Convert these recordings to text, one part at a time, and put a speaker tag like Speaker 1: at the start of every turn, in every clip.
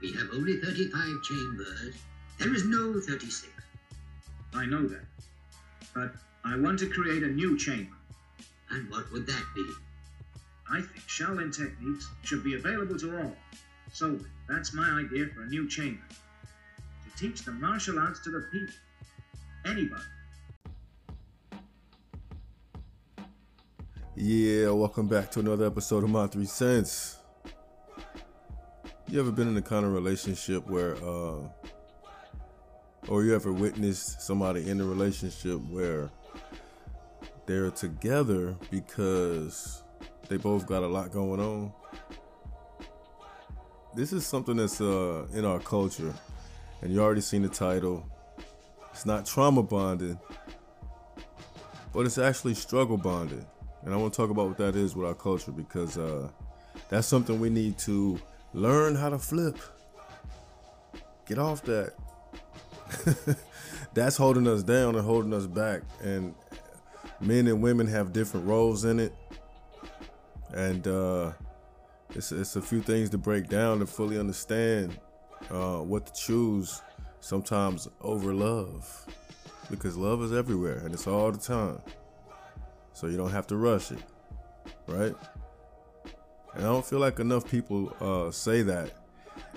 Speaker 1: We have only 35 chambers. There is no 36.
Speaker 2: I know that. But I want to create a new chamber.
Speaker 1: And what would that be?
Speaker 2: I think Shaolin techniques should be available to all. So that's my idea for a new chamber. To teach the martial arts to the people. Anybody.
Speaker 3: Yeah, welcome back to another episode of My Three Cents. You ever been in a kind of relationship where, uh, or you ever witnessed somebody in a relationship where they're together because they both got a lot going on? This is something that's uh, in our culture, and you already seen the title. It's not trauma bonding, but it's actually struggle bonding. And I want to talk about what that is with our culture because uh, that's something we need to learn how to flip. Get off that. that's holding us down and holding us back. And men and women have different roles in it. And uh, it's, it's a few things to break down to fully understand uh, what to choose sometimes over love. Because love is everywhere and it's all the time so you don't have to rush it, right? And I don't feel like enough people uh, say that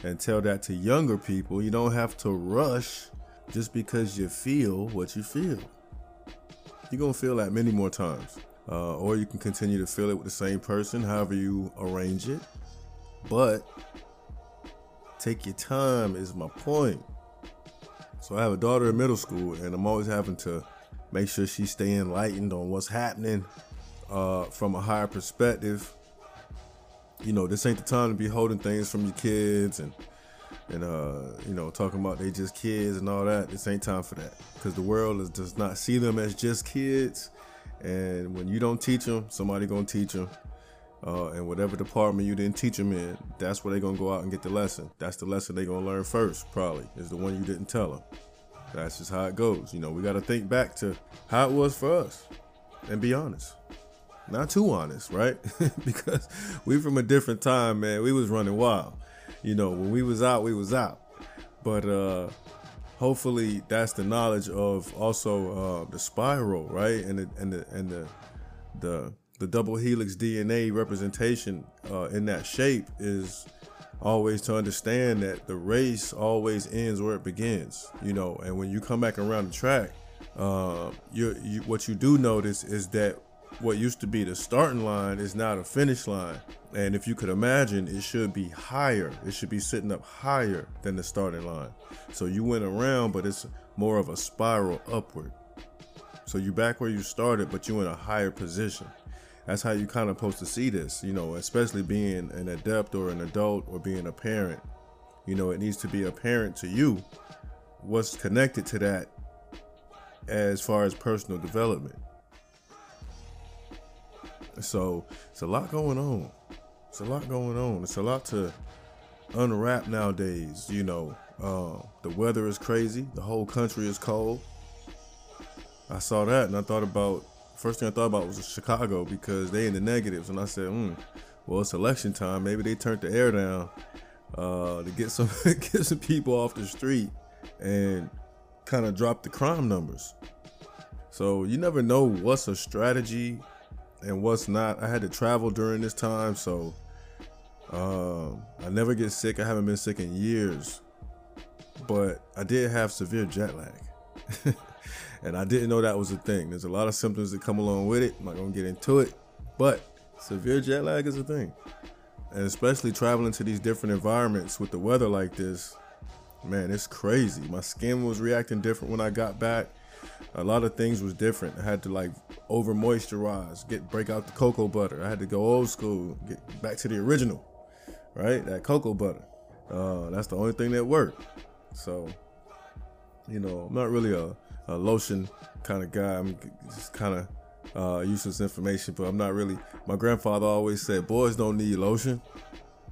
Speaker 3: and tell that to younger people. You don't have to rush just because you feel what you feel. You're gonna feel that many more times, uh, or you can continue to feel it with the same person, however you arrange it. But take your time is my point. So I have a daughter in middle school, and I'm always having to make sure she stay enlightened on what's happening uh, from a higher perspective. You know, this ain't the time to be holding things from your kids and and uh, you know talking about they just kids and all that. This ain't time for that because the world is, does not see them as just kids. And when you don't teach them, somebody gonna teach them. Uh, and whatever department you didn't teach them in, that's where they gonna go out and get the lesson. That's the lesson they gonna learn first, probably, is the one you didn't tell them. That's just how it goes. You know, we got to think back to how it was for us and be honest. Not too honest, right? because we from a different time, man. We was running wild. You know, when we was out, we was out. But uh hopefully that's the knowledge of also uh the spiral, right? And the and the and the the the double helix DNA representation uh in that shape is always to understand that the race always ends where it begins, you know. And when you come back around the track, uh, you, you what you do notice is that what used to be the starting line is now the finish line. And if you could imagine, it should be higher. It should be sitting up higher than the starting line. So you went around, but it's more of a spiral upward. So you're back where you started, but you're in a higher position that's how you kind of supposed to see this, you know, especially being an adept or an adult or being a parent. You know, it needs to be apparent to you what's connected to that as far as personal development. So it's a lot going on. It's a lot going on. It's a lot to unwrap nowadays. You know, uh, the weather is crazy. The whole country is cold. I saw that and I thought about first thing I thought about was Chicago because they in the negatives, and I said, hmm, well, it's election time. Maybe they turned the air down uh, to get some get some people off the street and kind of drop the crime numbers. So you never know what's a strategy and what's not. I had to travel during this time, so um, I never get sick. I haven't been sick in years, but I did have severe jet lag. And I didn't know that was a thing. There's a lot of symptoms that come along with it. I'm not gonna get into it, but severe jet lag is a thing. And especially traveling to these different environments with the weather like this, man, it's crazy. My skin was reacting different when I got back. A lot of things was different. I had to like over moisturize, get break out the cocoa butter. I had to go old school, get back to the original, right? That cocoa butter. Uh, that's the only thing that worked. So, you know, I'm not really a a lotion kind of guy. I'm just kind of uh, useless information, but I'm not really. My grandfather always said, "Boys don't need lotion."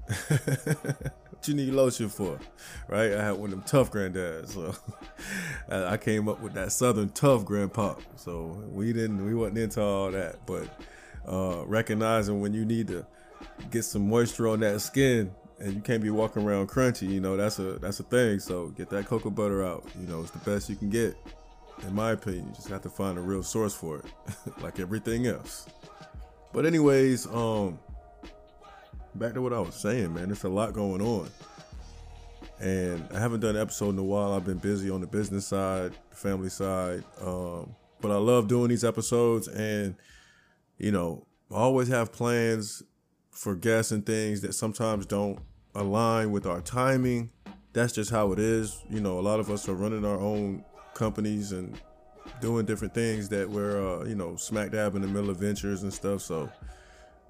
Speaker 3: what you need lotion for, right? I had one of them tough granddads, so I came up with that Southern tough grandpa. So we didn't, we wasn't into all that, but uh, recognizing when you need to get some moisture on that skin and you can't be walking around crunchy. You know, that's a that's a thing. So get that cocoa butter out. You know, it's the best you can get, in my opinion. You just have to find a real source for it, like everything else. But anyways, um, back to what I was saying, man. There's a lot going on, and I haven't done an episode in a while. I've been busy on the business side, family side, um, but I love doing these episodes, and you know, I always have plans for guests and things that sometimes don't align with our timing. That's just how it is. You know, a lot of us are running our own companies and doing different things that we're, uh, you know, smack dab in the middle of ventures and stuff. So,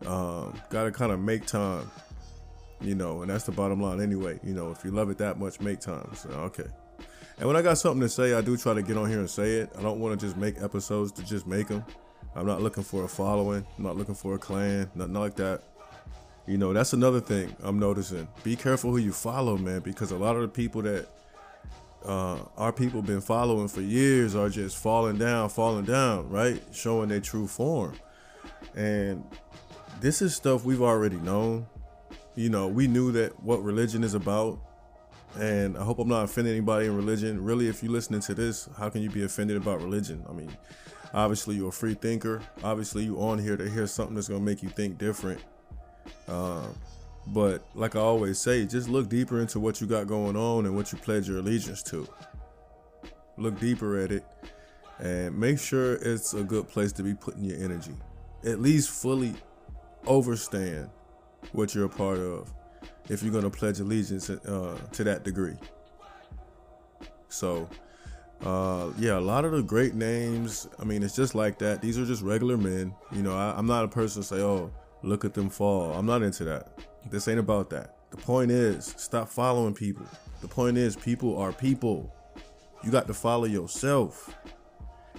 Speaker 3: um, got to kind of make time, you know, and that's the bottom line anyway. You know, if you love it that much, make time. So, okay. And when I got something to say, I do try to get on here and say it. I don't want to just make episodes to just make them. I'm not looking for a following. I'm not looking for a clan. Nothing like that. You know, that's another thing I'm noticing. Be careful who you follow, man, because a lot of the people that uh, our people been following for years are just falling down, falling down, right? Showing their true form. And this is stuff we've already known. You know, we knew that what religion is about. And I hope I'm not offending anybody in religion. Really, if you're listening to this, how can you be offended about religion? I mean, obviously you're a free thinker. Obviously you on here to hear something that's gonna make you think different um, but like I always say, just look deeper into what you got going on and what you pledge your allegiance to. Look deeper at it and make sure it's a good place to be putting your energy. At least fully overstand what you're a part of if you're going to pledge allegiance uh, to that degree. So, uh, yeah, a lot of the great names, I mean, it's just like that. These are just regular men. You know, I, am not a person to say, oh, look at them fall. I'm not into that. This ain't about that. The point is, stop following people. The point is, people are people. You got to follow yourself.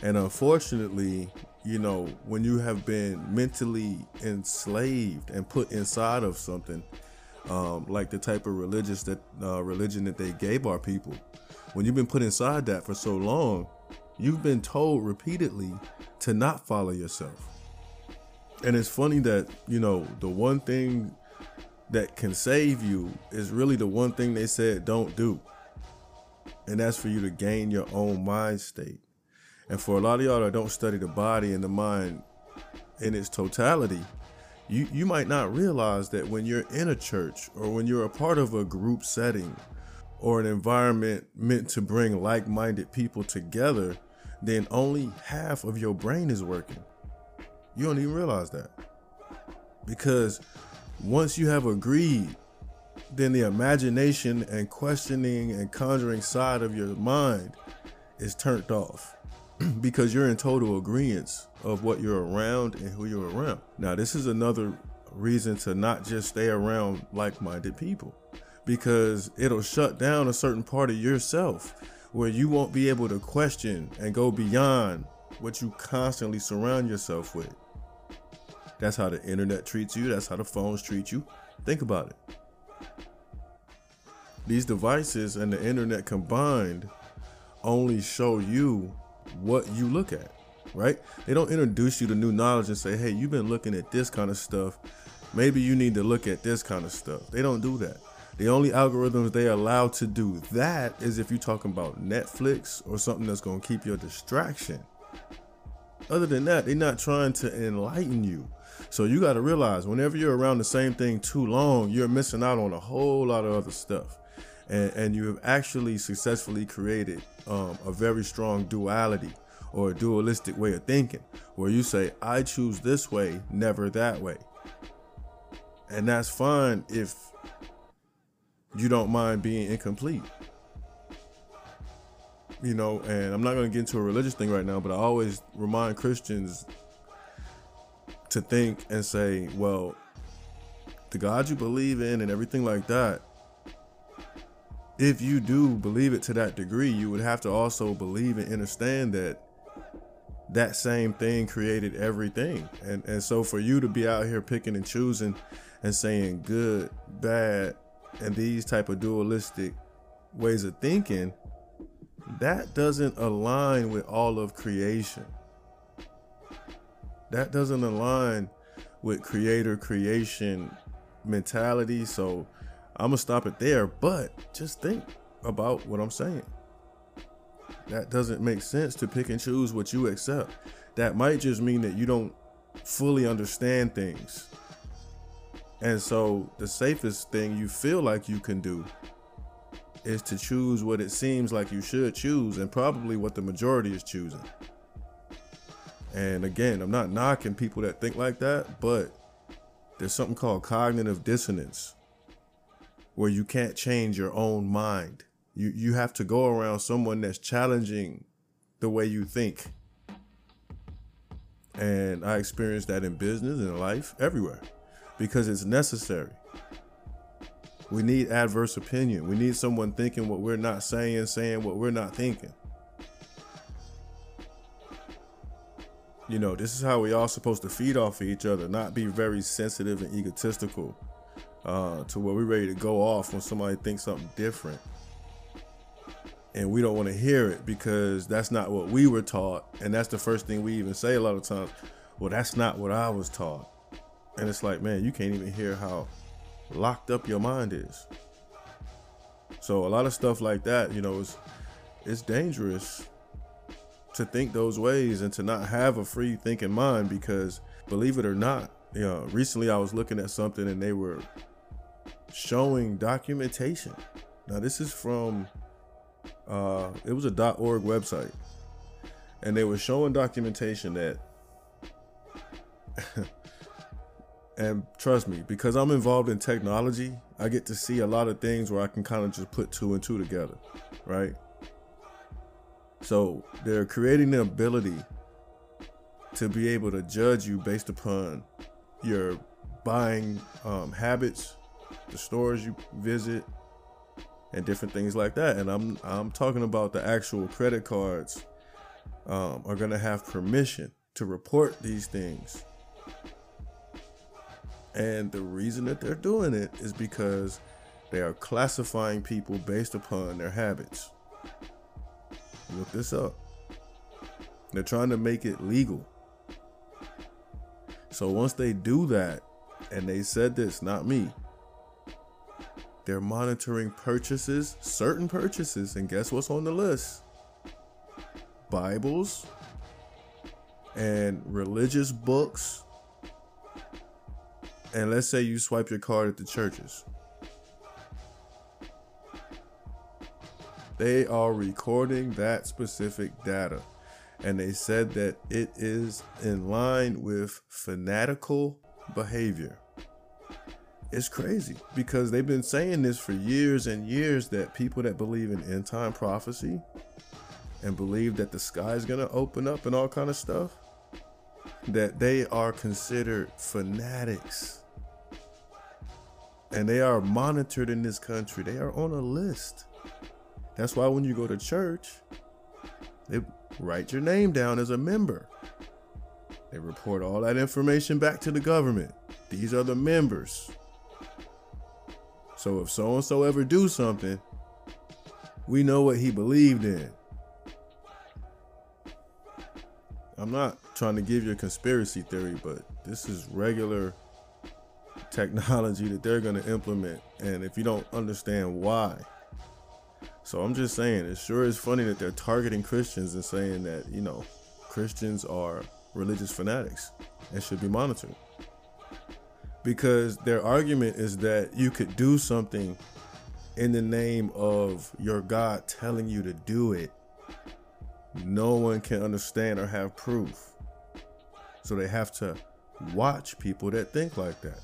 Speaker 3: And unfortunately, you know, when you have been mentally enslaved and put inside of something, um, like the type of religious that uh, religion that they gave our people, when you've been put inside that for so long, you've been told repeatedly to not follow yourself and it's funny that, you know, the one thing that can save you is really the one thing they said don't do. And that's for you to gain your own mind state. And for a lot of y'all that don't study the body and the mind in its totality, you, you might not realize that when you're in a church or when you're a part of a group setting or an environment meant to bring like minded people together, then only half of your brain is working. You don't even realize that. Because once you have agreed, then the imagination and questioning and conjuring side of your mind is turned off because you're in total agreement of what you're around and who you're around. Now, this is another reason to not just stay around like minded people because it'll shut down a certain part of yourself where you won't be able to question and go beyond what you constantly surround yourself with. That's how the internet treats you, that's how the phones treat you. Think about it. These devices and the internet combined only show you what you look at, right? They don't introduce you to new knowledge and say, hey, you've been looking at this kind of stuff. Maybe you need to look at this kind of stuff. They don't do that. The only algorithms they allow to do that is if you're talking about Netflix or something that's going to keep your distraction. Other than that, they're not trying to enlighten you. So you got to realize whenever you're around the same thing too long, you're missing out on a whole lot of other stuff. And, and you have actually successfully created um, a very strong duality or a dualistic way of thinking where you say, I choose this way, never that way. And that's fine if you don't mind being incomplete you know, and I'm not going to get into a religious thing right now, but I always remind Christians to think and say, well, the God you believe in and everything like that, if you do believe it to that degree, you would have to also believe and understand that that same thing created everything. And and so for you to be out here picking and choosing and saying good, bad, and these type of dualistic ways of thinking, that doesn't align with all of creation. That doesn't align with creator creation mentality. So I'm gonna stop it there, but just think about what I'm saying. That doesn't make sense to pick and choose what you accept. That might just mean that you don't fully understand things. And so the safest thing you feel like you can do is to choose what it seems like you should choose and probably what the majority is choosing. And again, I'm not knocking people that think like that, but there's something called cognitive dissonance where you can't change your own mind. You you have to go around someone that's challenging the way you think. And I experienced that in business in life everywhere because it's necessary. We need adverse opinion. We need someone thinking what we're not saying, saying what we're not thinking. You know, this is how we all supposed to feed off of each other, not be very sensitive and egotistical uh, to where we're ready to go off when somebody thinks something different. And we don't want to hear it because that's not what we were taught. And that's the first thing we even say a lot of times. Well, that's not what I was taught. And it's like, man, you can't even hear how locked up your mind is. So a lot of stuff like that, you know, is it's dangerous to think those ways and to not have a free thinking mind because believe it or not, you know, recently I was looking at something and they were showing documentation. Now this is from uh it was a .org website. And they were showing documentation that and trust me, because I'm involved in technology, I get to see a lot of things where I can kind of just put two and two together, right? So they're creating the ability to be able to judge you based upon your buying um, habits, the stores you visit, and different things like that. And I'm I'm talking about the actual credit cards um, are going to have permission to report these things. And the reason that they're doing it is because they are classifying people based upon their habits. Look this up. They're trying to make it legal. So once they do that, and they said this, not me, they're monitoring purchases, certain purchases, and guess what's on the list? Bibles and religious books. And let's say you swipe your card at the churches. They are recording that specific data. And they said that it is in line with fanatical behavior. It's crazy because they've been saying this for years and years that people that believe in end time prophecy and believe that the sky is going to open up and all kind of stuff that they are considered fanatics and they are monitored in this country they are on a list that's why when you go to church, they write your name down as a member. They report all that information back to the government. These are the members. So if so and so ever do something, we know what he believed in. I'm not trying to give you a conspiracy theory, but this is regular technology that they're going to implement. And if you don't understand why, so I'm just saying, it sure is funny that they're targeting Christians and saying that, you know, Christians are religious fanatics and should be monitored. Because their argument is that you could do something in the name of your God telling you to do it. No one can understand or have proof. So they have to watch people that think like that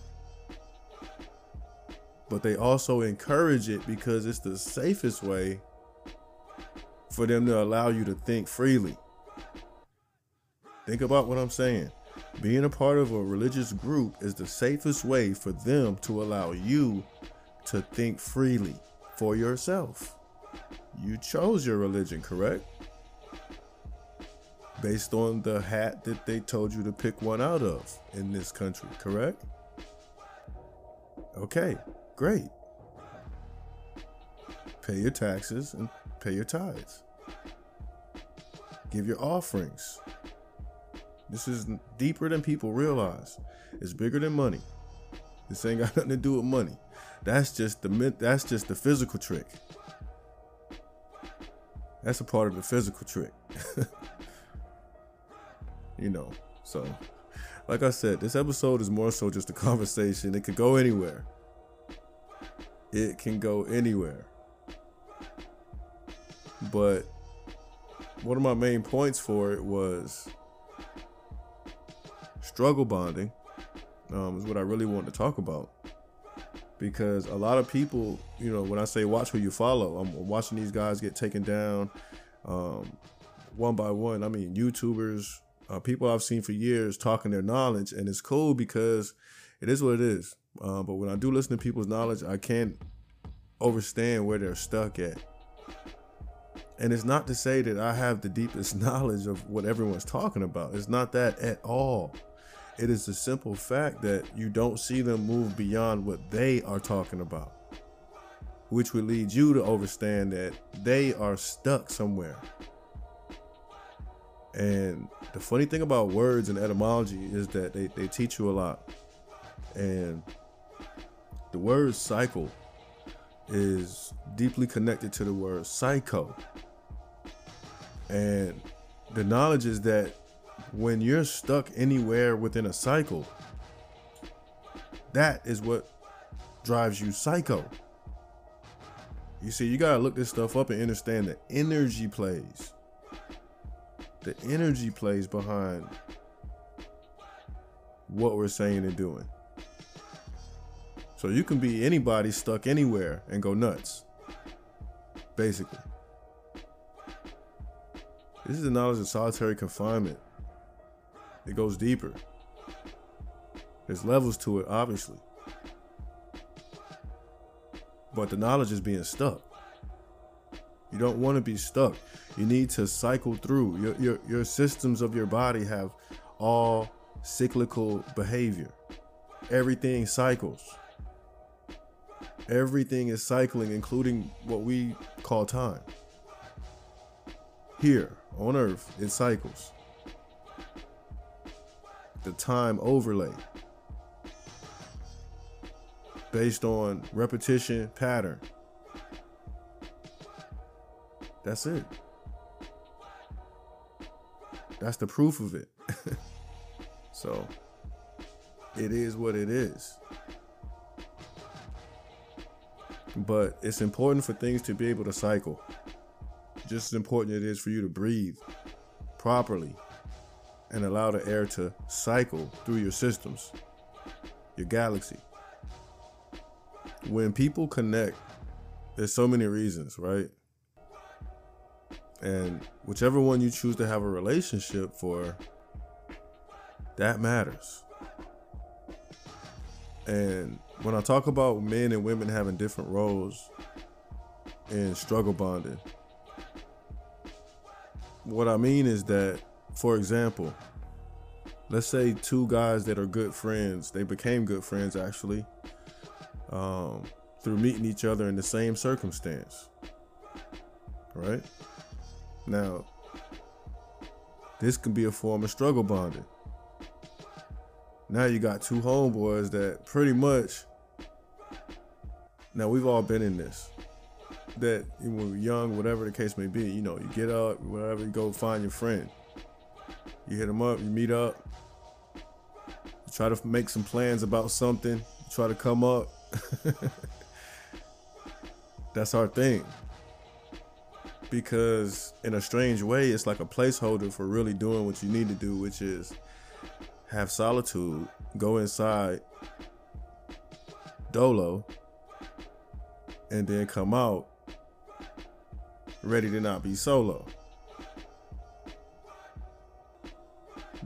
Speaker 3: but they also encourage it because it's the safest way for them to allow you to think freely. Think about what I'm saying. Being a part of a religious group is the safest way for them to allow you to think freely for yourself. You chose your religion, correct? Based on the hat that they told you to pick one out of in this country, correct? Okay. Great. Pay your taxes and pay your tithes. Give your offerings. This is deeper than people realize. It's bigger than money. This ain't got nothing to do with money. That's just the that's just the physical trick. That's a part of the physical trick. you know, so like I said, this episode is more so just a conversation. It could go anywhere. It can go anywhere. But one of my main points for it was struggle bonding um, is what I really want to talk about. Because a lot of people, you know, when I say watch who you follow, I'm watching these guys get taken down um, one by one. I mean, YouTubers, uh, people I've seen for years talking their knowledge, and it's cool because it is what it is. Uh, but when I do listen to people's knowledge, I can't understand where they're stuck at. And it's not to say that I have the deepest knowledge of what everyone's talking about. It's not that at all. It is the simple fact that you don't see them move beyond what they are talking about, which would lead you to understand that they are stuck somewhere. And the funny thing about words and etymology is that they, they teach you a lot. And the word cycle is deeply connected to the word psycho. And the knowledge is that when you're stuck anywhere within a cycle, that is what drives you psycho. You see, you gotta look this stuff up and understand the energy plays. The energy plays behind what we're saying and doing. So you can be anybody stuck anywhere and go nuts. Basically. This is the knowledge of solitary confinement. It goes deeper. There's levels to it, obviously. But the knowledge is being stuck. You don't want to be stuck. You need to cycle through. Your, your, your systems of your body have all cyclical behavior. Everything cycles. Everything is cycling, including what we call time. Here on Earth, it cycles. The time overlay based on repetition pattern. That's it. That's the proof of it. so it is what it is. But it's important for things to be able to cycle. Just as important it is for you to breathe properly and allow the air to cycle through your systems, your galaxy. When people connect, there's so many reasons, right? And whichever one you choose to have a relationship for, that matters. And when I talk about men and women having different roles in struggle bonding, what I mean is that, for example, let's say two guys that are good friends, they became good friends actually, um, through meeting each other in the same circumstance. Right? Now, this can be a form of struggle bonding. Now you got two homeboys that pretty much. Now we've all been in this. That when we're young, whatever the case may be, you know, you get up, whatever, you go find your friend. You hit them up, you meet up, you try to make some plans about something, you try to come up. That's our thing. Because in a strange way, it's like a placeholder for really doing what you need to do, which is have solitude, go inside dolo, and then come out ready to not be solo.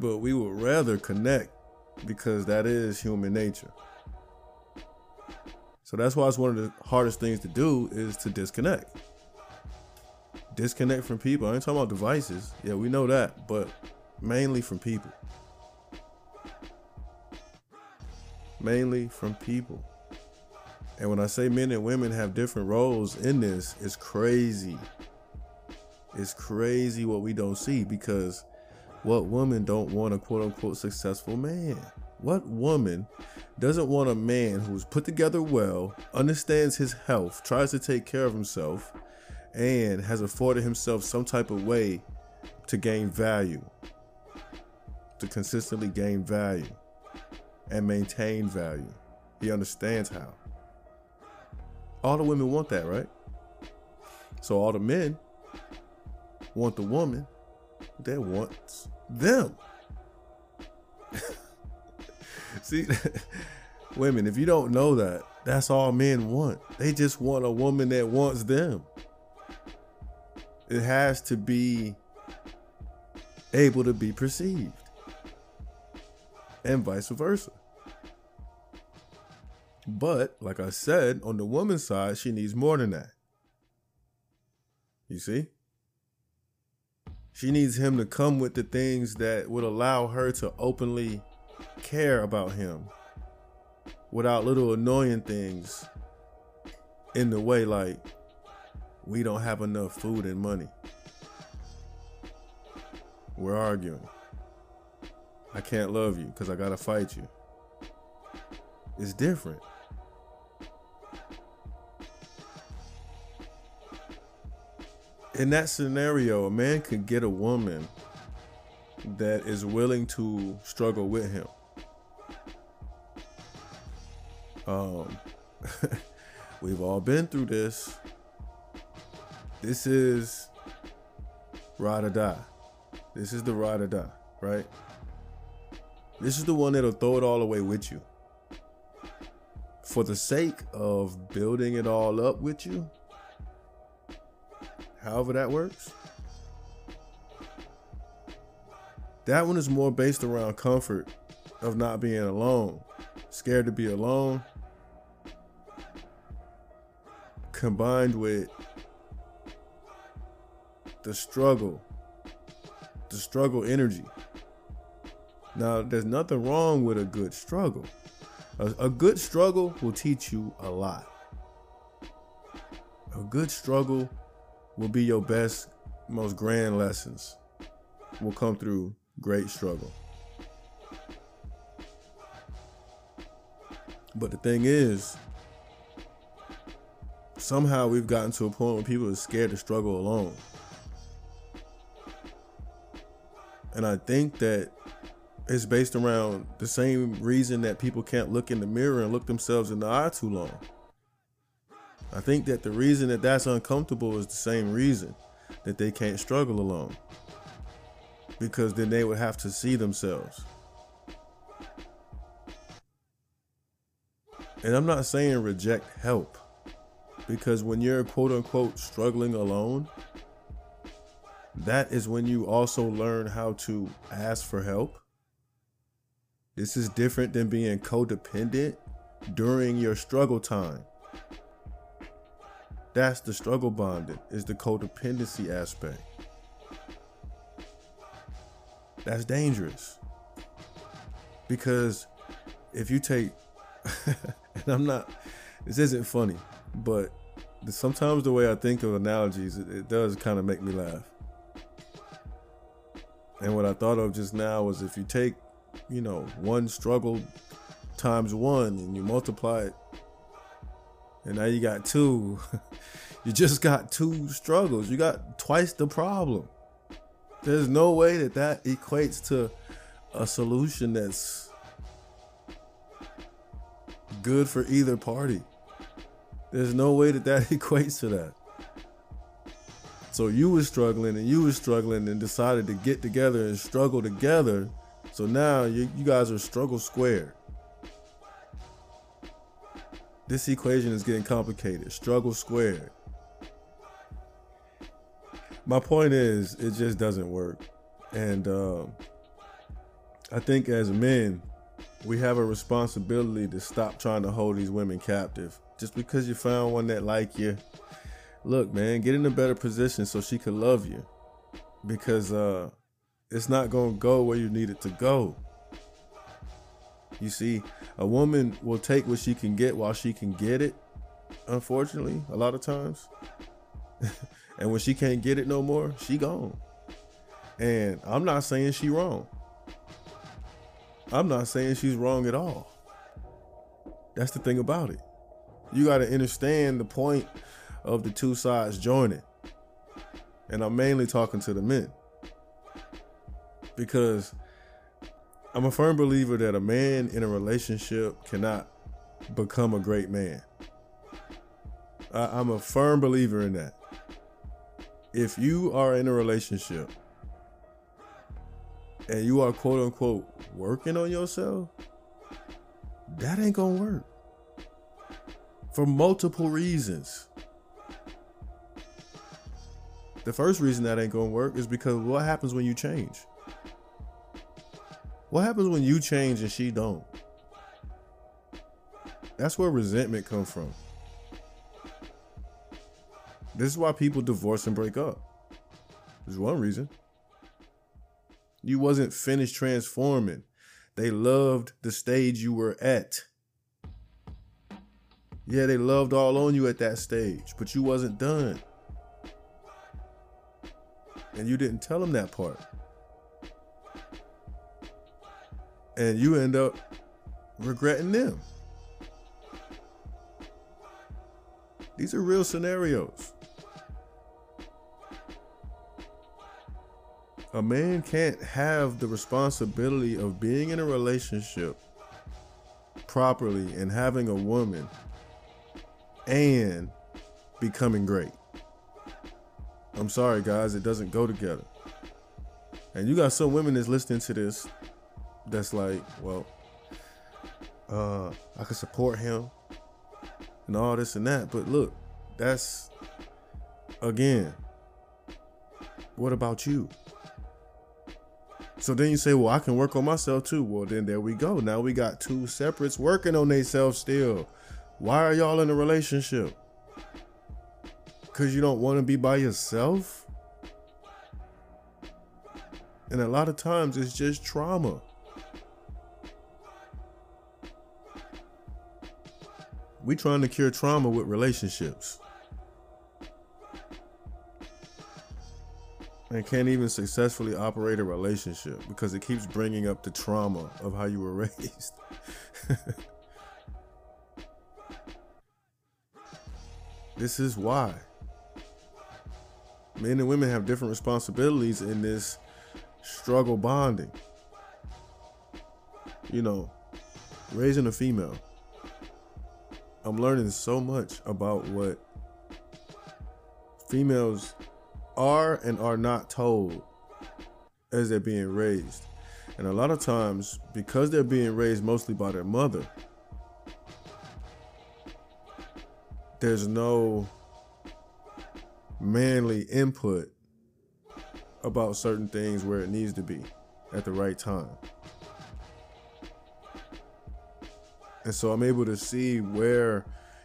Speaker 3: But we would rather connect because that is human nature. So that's why it's one of the hardest things to do is to disconnect. Disconnect from people. I ain't talking about devices. Yeah, we know that, but mainly from people. mainly from people. And when I say men and women have different roles in this, it's crazy. It's crazy what we don't see because what woman don't want a quote unquote successful man? What woman doesn't want a man who's put together well, understands his health, tries to take care of himself, and has afforded himself some type of way to gain value, to consistently gain value and maintain value. He understands how. All the women want that, right? So all the men want the woman that wants them. See, women, if you don't know that, that's all men want. They just want a woman that wants them. It has to be able to be perceived, and vice versa. But, like I said, on the woman's side, she needs more than that. You see? She needs him to come with the things that would allow her to openly care about him without little annoying things in the way like we don't have enough food and money. We're arguing. I can't love you because I gotta fight you. It's different. In that scenario, a man could get a woman that is willing to struggle with him. Um, we've all been through this. This is ride or die. This is the ride or die, right? This is the one that'll throw it all away with you. For the sake of building it all up with you, however that works, that one is more based around comfort of not being alone, scared to be alone, combined with the struggle, the struggle energy. Now, there's nothing wrong with a good struggle. A, a, good struggle will teach you a lot. A good struggle will be your best, most grand lessons. Will come through great struggle. But the thing is, somehow we've gotten to a point where people are scared to struggle alone. And I think that it's based around the same reason that people can't look in the mirror and look themselves in the eye too long. I think that the reason that that's uncomfortable is the same reason that they can't struggle alone. Because then they would have to see themselves. And I'm not saying reject help. Because when you're quote unquote struggling alone, that is when you also learn how to ask for help. This is different than being codependent during your struggle time. That's the struggle bonding, is the codependency aspect. That's dangerous. Because if you take, and I'm not, this isn't funny, but sometimes the way I think of analogies, it, it does kind of make me laugh. And what I thought of just now was if you take, you know, one struggle times one and you multiply it, and now you got two, you just got two struggles. You got twice the problem. There's no way that that equates to a solution that's good for either party. There's no way that that equates to that. So you was struggling and you was struggling and decided to get together and struggle together. So now you, you guys are struggle squared. This equation is getting complicated. Struggle squared. My point is, it just doesn't work. And uh, I think as men, we have a responsibility to stop trying to hold these women captive just because you found one that like you look man get in a better position so she could love you because uh it's not gonna go where you need it to go you see a woman will take what she can get while she can get it unfortunately a lot of times and when she can't get it no more she gone and i'm not saying she wrong i'm not saying she's wrong at all That's the thing about it. You got to understand the point of the two sides joining. And I'm mainly talking to the men. Because I'm a firm believer that a man in a relationship cannot become a great man. I, am a firm believer in that. If you are in a relationship and you are quote unquote working on yourself, that ain't gonna work for multiple reasons. The first reason that ain't gonna work is because what happens when you change? What happens when you change and she don't? That's where resentment comes from. This is why people divorce and break up. There's one reason. You wasn't finished transforming. They loved the stage you were at. Yeah, they loved all on you at that stage, but you wasn't done. And you didn't tell them that part. And you end up regretting them. These are real scenarios. A man can't have the responsibility of being in a relationship properly and having a woman and becoming great. I'm sorry, guys, it doesn't go together. And you got some women that's listening to this that's like, well, uh, I can support him and all this and that. But look, that's again, what about you? So then you say, well, I can work on myself too. Well, then there we go. Now we got two separates working on themselves still. Why are y'all in a relationship? Because you don't want to be by yourself? And a lot of times it's just trauma. We trying to cure trauma with relationships. and can't even successfully operate a relationship because it keeps bringing up the trauma of how you were raised. this is why men and women have different responsibilities in this struggle bonding. You know, raising a female. I'm learning so much about what females are and are not told as they're being raised. And a lot of times, because they're being raised mostly by their mother, there's no manly input about certain things where it needs to be at the right time. And so I'm able to see where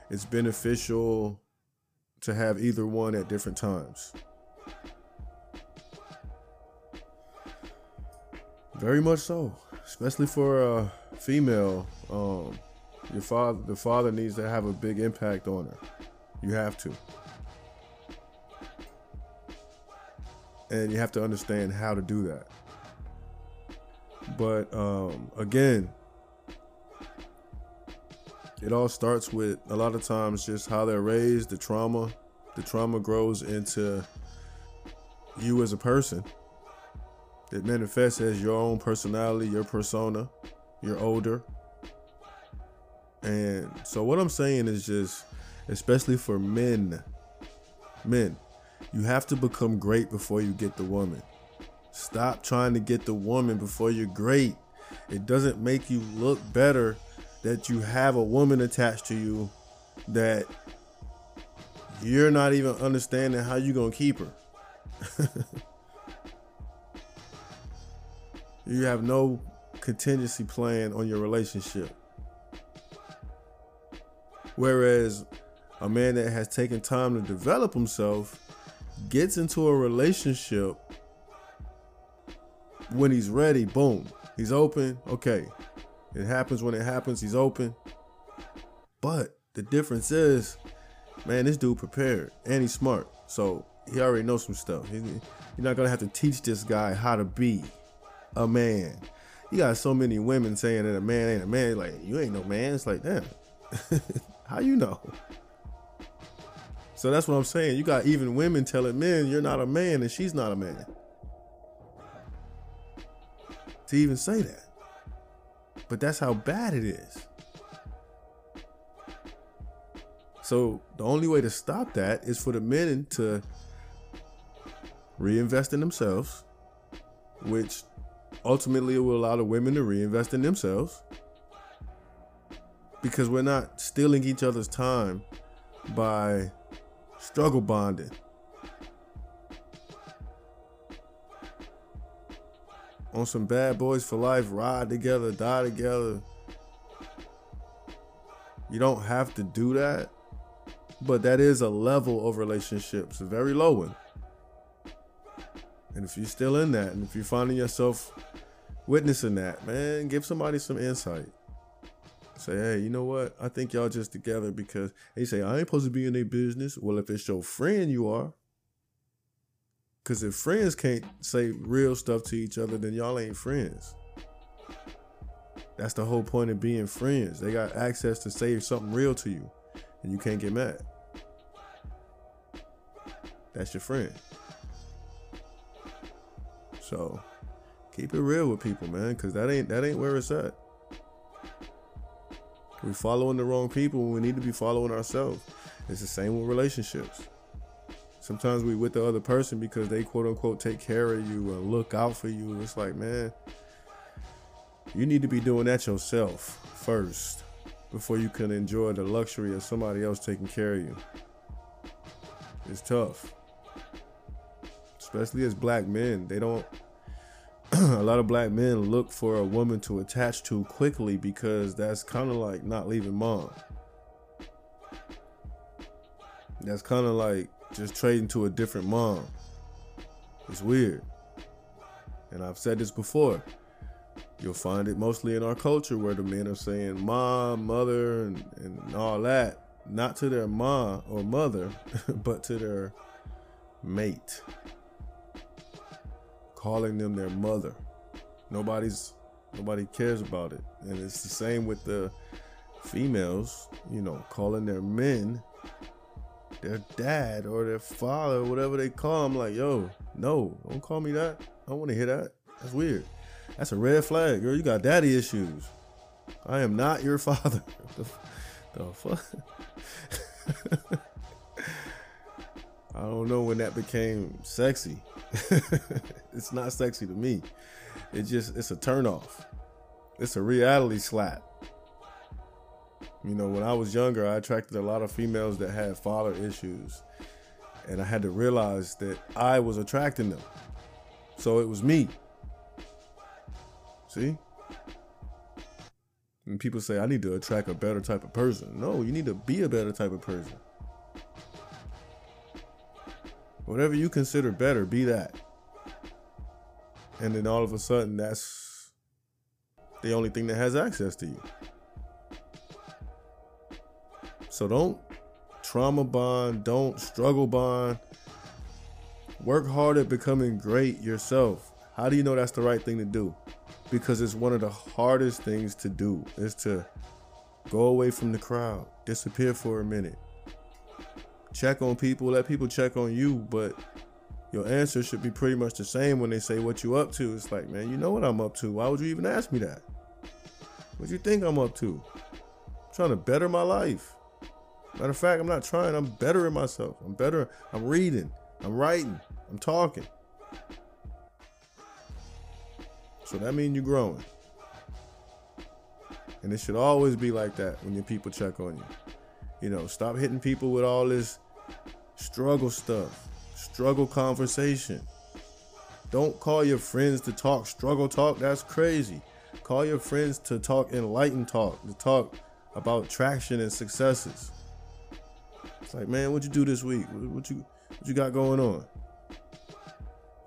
Speaker 3: it's beneficial to have either one at different times. Very much so, especially for a female. Um, your father, the father needs to have a big impact on her. You have to, and you have to understand how to do that. But um, again, it all starts with a lot of times just how they're raised, the trauma. The trauma grows into you as a person it manifests as your own personality, your persona. You're older. And so what I'm saying is just especially for men, men, you have to become great before you get the woman. Stop trying to get the woman before you're great. It doesn't make you look better that you have a woman attached to you that you're not even understanding how you're going to keep her. You have no contingency plan on your relationship. Whereas a man that has taken time to develop himself gets into a relationship when he's ready, boom, he's open. Okay. It happens when it happens, he's open. But the difference is, man, this dude prepared and he's smart. So he already knows some stuff. He, you're not to have to teach this guy how to be a man. You got so many women saying that a man ain't a man. Like you ain't no man. It's like damn. How you know? So that's what I'm saying. You got even women telling men you're not a man and she's not a man. To even say that. But that's how bad it is. So the only way to stop that is for the men to reinvest in themselves, which ultimately will allow the women to reinvest in themselves. Because we're not stealing each other's time by struggle bonding. On some bad boys for life, ride together, die together. You don't have to do that, but that is a level of relationships, a very low one. And if you're still in that, and if you're finding yourself witnessing that, man, give somebody some insight. Say, hey, you know what? I think y'all just together because they say I ain't supposed to be in their business. Well, if it's your friend, you are. Cause if friends can't say real stuff to each other, then y'all ain't friends. That's the whole point of being friends. They got access to say something real to you, and you can't get mad. That's your friend. So keep it real with people, man, because that ain't that ain't where it's at. We following the wrong people we need to be following ourselves. It's the same with relationships. Sometimes we with the other person because they quote unquote take care of you and look out for you. It's like, man, you need to be doing that yourself first before you can enjoy the luxury of somebody else taking care of you. It's tough. Especially as black men. They don't a lot of black men look for a woman to attach to quickly because that's kind of like not leaving mom. That's kind of like just trading to a different mom. It's weird. And I've said this before. You'll find it mostly in our culture where the men are saying mom, mother, and, and all that. Not to their mom or mother, but to their mate calling them their mother. Nobody's nobody cares about it. And it's the same with the females, you know, calling their men their dad or their father, whatever they call them, like, yo, no, don't call me that. I don't want to hear that. That's weird. That's a red flag, girl. You got daddy issues. I am not your father. the, the fuck? I don't know when that became sexy. it's not sexy to me. It just it's a turnoff. It's a reality slap. You know, when I was younger, I attracted a lot of females that had father issues. And I had to realize that I was attracting them. So it was me. See? And people say, I need to attract a better type of person. No, you need to be a better type of person. Whatever you consider better, be that. And then all of a sudden, that's the only thing that has access to you. So don't trauma bond, don't struggle bond. Work hard at becoming great yourself. How do you know that's the right thing to do? Because it's one of the hardest things to do is to go away from the crowd, disappear for a minute, check on people, let people check on you, but your answer should be pretty much the same when they say what you up to. It's like, man, you know what I'm up to. Why would you even ask me that? What do you think I'm up to? I'm trying to better my life. Matter of fact, I'm not trying. I'm bettering myself. I'm better. I'm reading. I'm writing. I'm talking. So that means you're growing. And it should always be like that when your people check on you. You know, stop hitting people with all this struggle stuff, struggle conversation. Don't call your friends to talk struggle talk. That's crazy. Call your friends to talk enlightened talk, to talk about traction and successes. It's like, man, what you do this week? What you what you got going on?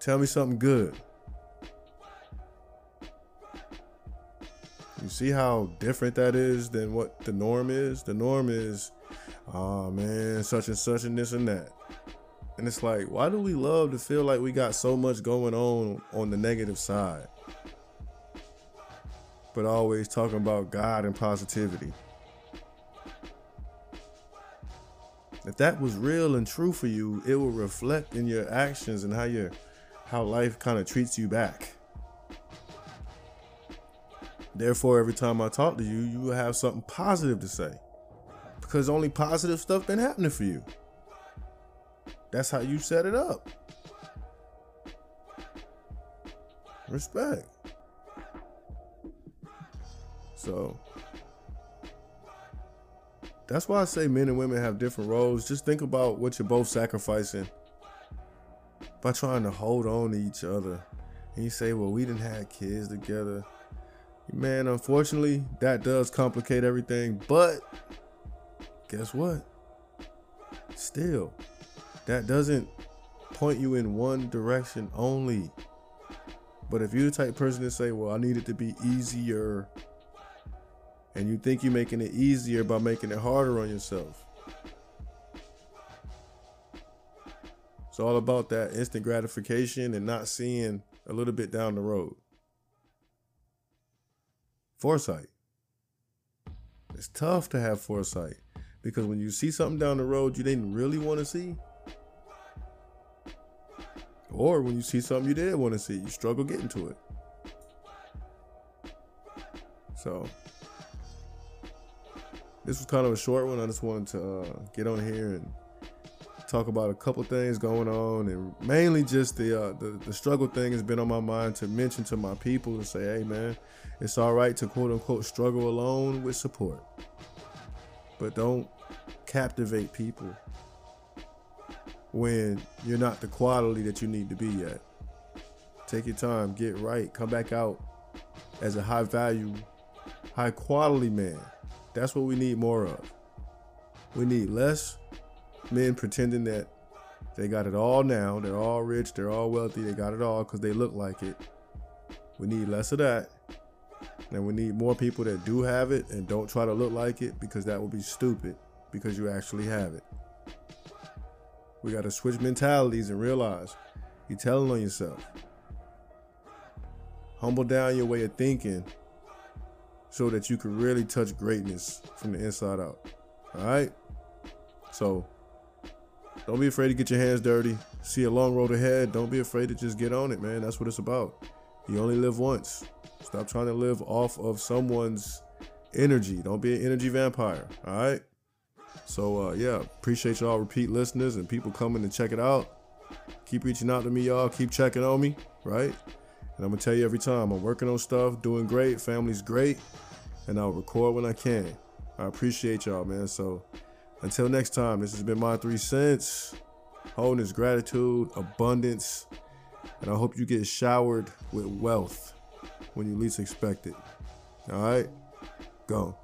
Speaker 3: Tell me something good. You see how different that is than what the norm is? The norm is oh man, such and such and this and that. And it's like, why do we love to feel like we got so much going on on the negative side? But always talking about God and positivity. If that was real and true for you, it will reflect in your actions and how your how life kind of treats you back. Therefore, every time I talk to you, you will have something positive to say. Because only positive stuff been happening for you. That's how you set it up. Respect. So that's why I say men and women have different roles. Just think about what you're both sacrificing by trying to hold on to each other. And you say, well, we didn't have kids together. Man, unfortunately, that does complicate everything. But guess what? Still, that doesn't point you in one direction only. But if you're the type person to say, well, I need it to be easier, and you think you're making it easier by making it harder on yourself, It's all about that instant gratification and not seeing a little bit down the road. Foresight. It's tough to have foresight because when you see something down the road you didn't really want to see, or when you see something you did want to see, you struggle getting to it. So, this was kind of a short one. I just wanted to uh, get on here and talk about a couple things going on, and mainly just the, uh, the the struggle thing has been on my mind to mention to my people and say, hey man, it's all right to quote unquote struggle alone with support, but don't captivate people when you're not the quality that you need to be yet. Take your time, get right, come back out as a high value, high quality man. That's what we need more of. We need less men pretending that they got it all now. They're all rich. They're all wealthy. They got it all because they look like it. We need less of that. And we need more people that do have it and don't try to look like it because that would be stupid because you actually have it. We got to switch mentalities and realize you're telling on yourself. Humble down your way of thinking so that you can really touch greatness from the inside out. All right? So, don't be afraid to get your hands dirty. See a long road ahead. Don't be afraid to just get on it, man. That's what it's about. You only live once. Stop trying to live off of someone's energy. Don't be an energy vampire. All right. So uh, yeah, appreciate y'all repeat listeners and people coming to check it out. Keep reaching out to me, y'all. Keep checking on me, right? And I'm gonna tell you every time I'm working on stuff, doing great, family's great, and I'll record when I can. I appreciate y'all, man. So until next time, this has been my three cents. Wholeness, gratitude, abundance, and I hope you get showered with wealth when you least expect it. All right, go.